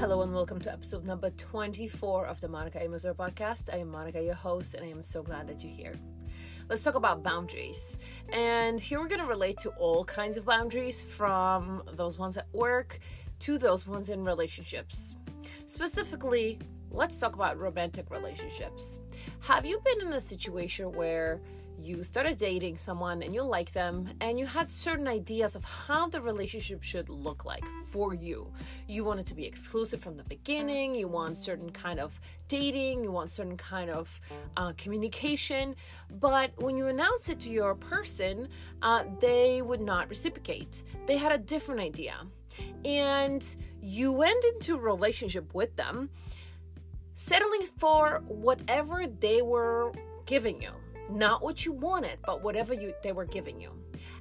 Hello and welcome to episode number 24 of the Monika A. Mazur podcast. I am Monika, your host, and I am so glad that you're here. Let's talk about boundaries. And here we're going to relate to all kinds of boundaries from those ones at work to those ones in relationships. Specifically, let's talk about romantic relationships. Have you been in a situation where you started dating someone and you like them and you had certain ideas of how the relationship should look like for you. You want it to be exclusive from the beginning you want certain kind of dating you want certain kind of uh, communication. But when you announce it to your person uh, they would not reciprocate. They had a different idea. And you went into a relationship with them settling for whatever they were giving you not what you wanted, but whatever you they were giving you.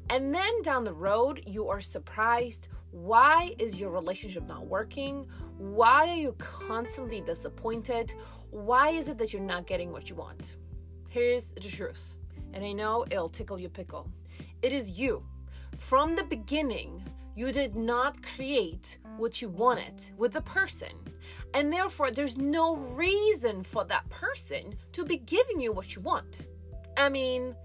And then down the road, you are surprised. Why is your relationship not working? Why are you constantly disappointed? Why is it that you're not getting what you want? Here's the truth, and I know it'll tickle your pickle. It is you. From the beginning, you did not create what you wanted with the person. And therefore, there's no reason for that person to be giving you what you want. I mean,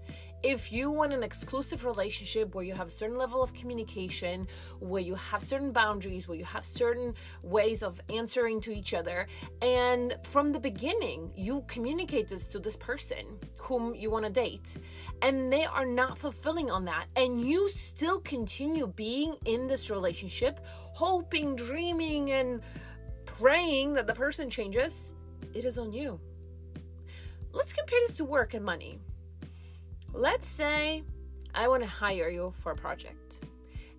if you want an exclusive relationship where you have a certain level of communication, where you have certain boundaries, where you have certain ways of answering to each other, and from the beginning you communicate this to this person whom you want to date, and they are not fulfilling on that, and you still continue being in this relationship, hoping, dreaming, and praying that the person changes, it is on you. Let's compare this to work and money. Let's say I want to hire you for a project,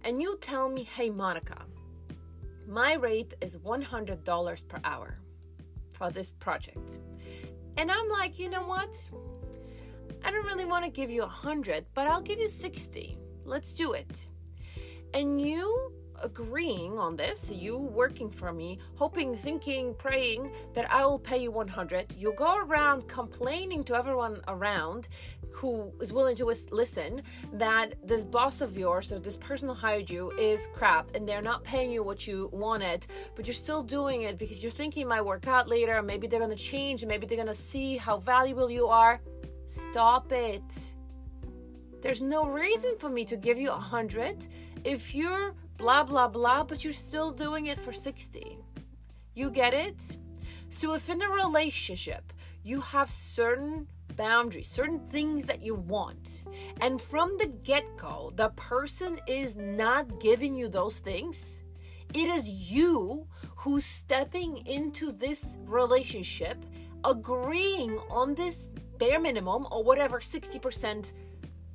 and you tell me, hey, Monika, my rate is $100 per hour for this project. And I'm like, you know what? I don't really want to give you a 100, but I'll give you 60. Let's do it. And you agreeing on this, you working for me, hoping, thinking, praying that I will pay you 100. You go around complaining to everyone around who is willing to listen that this boss of yours or this person who hired you is crap and they're not paying you what you wanted, but you're still doing it because you're thinking it might work out later, maybe they're going to change, maybe they're going to see how valuable you are. Stop it. There's no reason for me to give you a hundred if you're blah blah blah, but you're still doing it for 60. You get it? So if in a relationship you have certain boundaries, certain things that you want, and from the get go, the person is not giving you those things, it is you who's stepping into this relationship, agreeing on this bare minimum or whatever 60%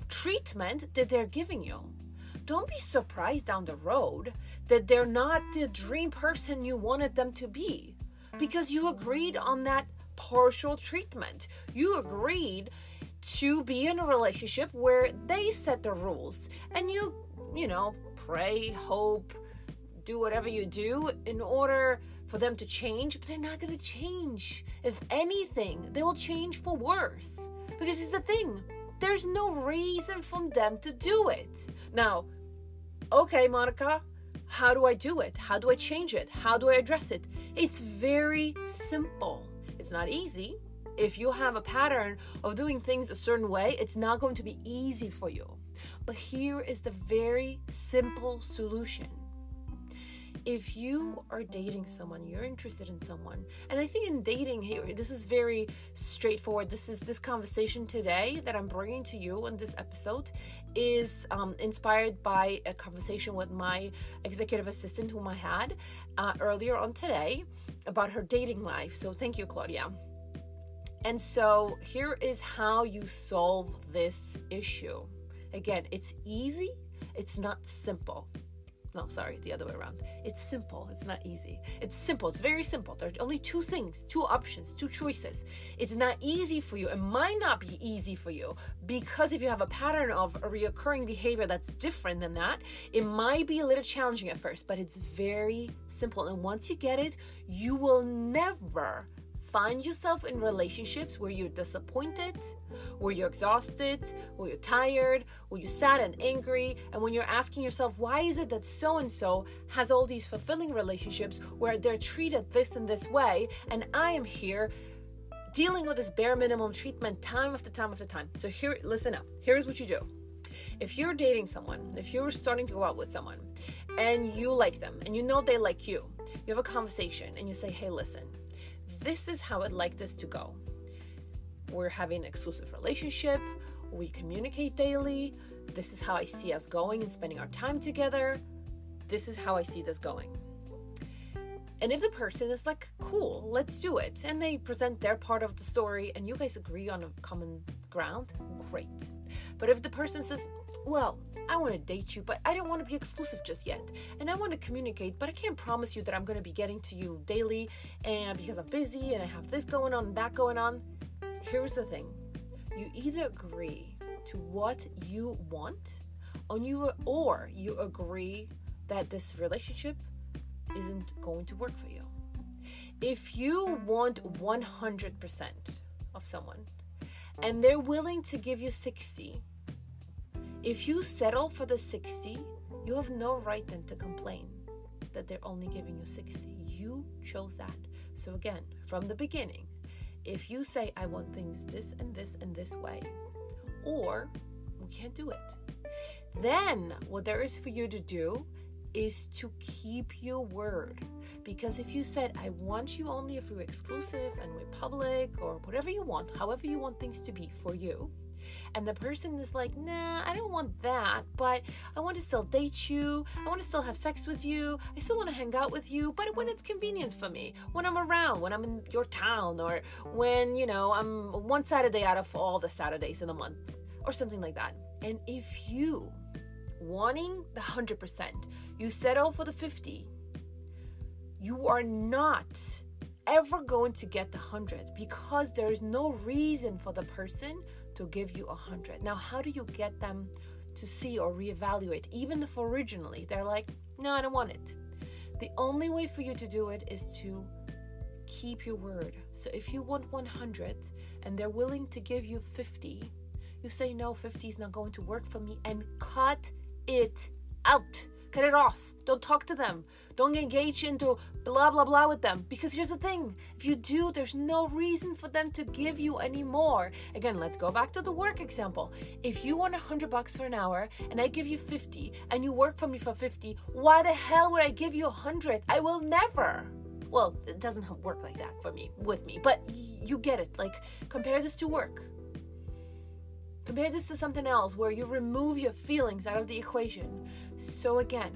treatment that they're giving you. Don't be surprised down the road that they're not the dream person you wanted them to be because you agreed on that partial treatment. You agreed to be in a relationship where they set the rules and you, you know, pray, hope, do whatever you do in order for them to change, but they're not going to change. If anything, they will change for worse. Because it's the thing, there's no reason for them to do it. Now, okay, Monika, how do I do it? How do I change it? How do I address it? It's very simple. It's not easy. If you have a pattern of doing things a certain way, it's not going to be easy for you. But here is the very simple solution if you are dating someone you're interested in someone and i think in dating here this is very straightforward. This is this conversation today that i'm bringing to you in this episode is um, inspired by a conversation with my executive assistant whom i had uh, earlier on today about her dating life. So thank you claudia. And so here is how you solve this issue. Again it's easy it's not simple no, sorry, the other way around. It's simple. It's not easy. It's simple. It's very simple. There's only two things, two options, two choices. It's not easy for you. It might not be easy for you because if you have a pattern of a reoccurring behavior that's different than that, it might be a little challenging at first, but it's very simple. And once you get it, you will never find yourself in relationships where you're disappointed, where you're exhausted, where you're tired, where you're sad and angry, and when you're asking yourself, why is it that so and so has all these fulfilling relationships where they're treated this and this way, and I am here dealing with this bare minimum treatment time after time after time. So, here, listen up. Here's what you do. If you're dating someone, if you're starting to go out with someone, and you like them, and you know they like you, you have a conversation and you say, hey, listen, this is how I'd like this to go. We're having an exclusive relationship, we communicate daily, this is how I see us going and spending our time together, this is how I see this going. And if the person is like, cool, let's do it, and they present their part of the story and you guys agree on a common ground, great. But if the person says, well, I want to date you, but I don't want to be exclusive just yet, and I want to communicate, but I can't promise you that I'm going to be getting to you daily, and because I'm busy and I have this going on and that going on, here's the thing you either agree to what you want, or you, or you agree that this relationship isn't going to work for you. If you want 100% of someone and they're willing to give you 60, if you settle for the 60, you have no right then to complain that they're only giving you 60. You chose that. So again, from the beginning, if you say I want things this and this and this way, or we can't do it, then what there is for you to do is to keep your word. Because if you said, I want you only if we're exclusive and we're public or whatever you want, however you want things to be for you, and the person is like, nah, I don't want that, but I want to still date you. I want to still have sex with you. I still want to hang out with you, but when it's convenient for me, when I'm around, when I'm in your town, or when, you know, I'm one Saturday out of all the Saturdays in a month, or something like that. And if you wanting the 100%, you settle for the 50, you are not ever going to get the 100 because there is no reason for the person to give you a 100. Now, how do you get them to see or reevaluate? Even if originally they're like, no, I don't want it. The only way for you to do it is to keep your word. So if you want 100 and they're willing to give you 50, you say, no, 50 is not going to work for me and cut it out. Cut it off. Don't talk to them. Don't engage into blah blah blah with them. Because here's the thing if you do, there's no reason for them to give you any more. Again, let's go back to the work example. If you want a hundred bucks for an hour and I give you 50 and you work for me for 50, why the hell would I give you a hundred? I will never. Well, it doesn't work like that for me, with me, but you get it. Like, compare this to work. Compare this to something else where you remove your feelings out of the equation. So, again,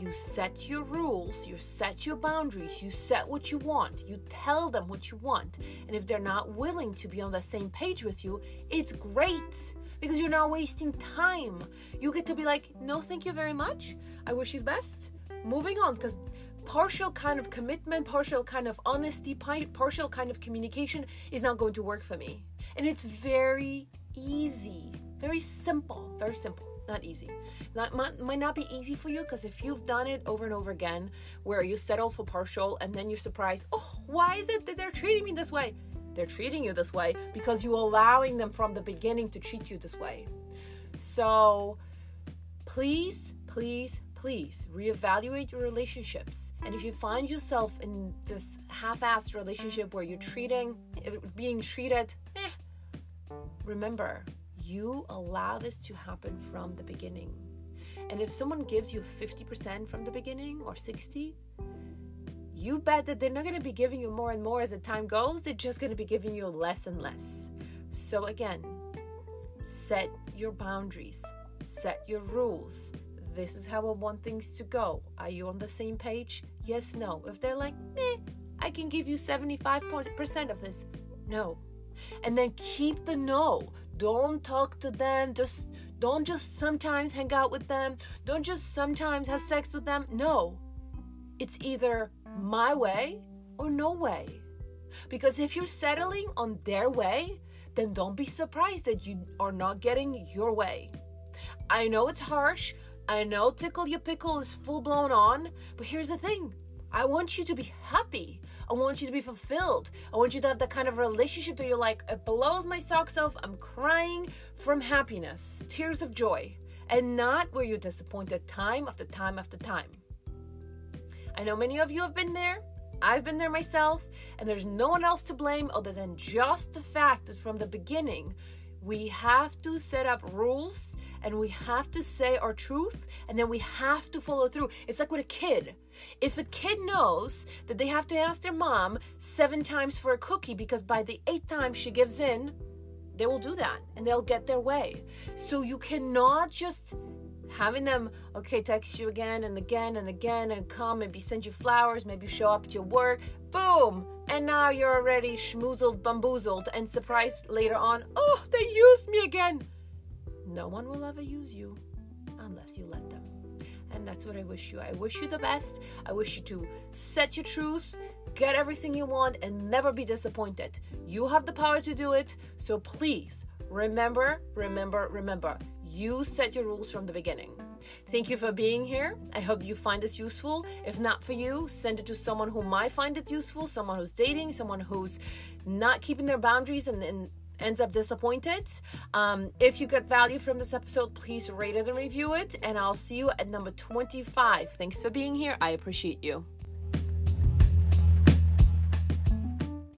you set your rules, you set your boundaries, you set what you want, you tell them what you want. And if they're not willing to be on the same page with you, it's great because you're not wasting time. You get to be like, no, thank you very much. I wish you the best. Moving on because partial kind of commitment, partial kind of honesty, partial kind of communication is not going to work for me. And it's very easy, very simple, very simple not easy. That might, might not be easy for you because if you've done it over and over again, where you settle for partial and then you're surprised, oh, why is it that they're treating me this way? They're treating you this way because you're allowing them from the beginning to treat you this way. So please, please, please reevaluate your relationships. And if you find yourself in this half-assed relationship where you're treating, being treated, eh, remember you allow this to happen from the beginning. And if someone gives you 50% from the beginning or 60, you bet that they're not going to be giving you more and more as the time goes. They're just going to be giving you less and less. So again, set your boundaries, set your rules. This is how I want things to go. Are you on the same page? Yes, no. If they're like, eh, I can give you 75% of this. No. And then keep the no. Don't talk to them. Just don't just sometimes hang out with them. Don't just sometimes have sex with them. No. It's either my way or no way. Because if you're settling on their way, then don't be surprised that you are not getting your way. I know it's harsh. I know tickle your pickle is full blown on, but here's the thing I want you to be happy. I want you to be fulfilled. I want you to have that kind of relationship that you're like, it blows my socks off. I'm crying from happiness, tears of joy, and not where you're disappointed time after time after time. I know many of you have been there. I've been there myself, and there's no one else to blame other than just the fact that from the beginning, we have to set up rules and we have to say our truth and then we have to follow through. It's like with a kid. If a kid knows that they have to ask their mom seven times for a cookie because by the eighth time she gives in, they will do that and they'll get their way. So you cannot just having them okay text you again and again and again and come maybe send you flowers maybe show up at your work boom and now you're already schmoozled bamboozled and surprised later on. Oh they used me again! No one will ever use you unless you let them. And that's what i wish you. I wish you the best. I wish you to set your truth get everything you want and never be disappointed. You have the power to do it so please remember remember remember. You set your rules from the beginning. Thank you for being here. I hope you find this useful. If not for you, send it to someone who might find it useful, someone who's dating, someone who's not keeping their boundaries and, and ends up disappointed. Um, if you get value from this episode, please rate it and review it. And I'll see you at number 25. Thanks for being here. I appreciate you.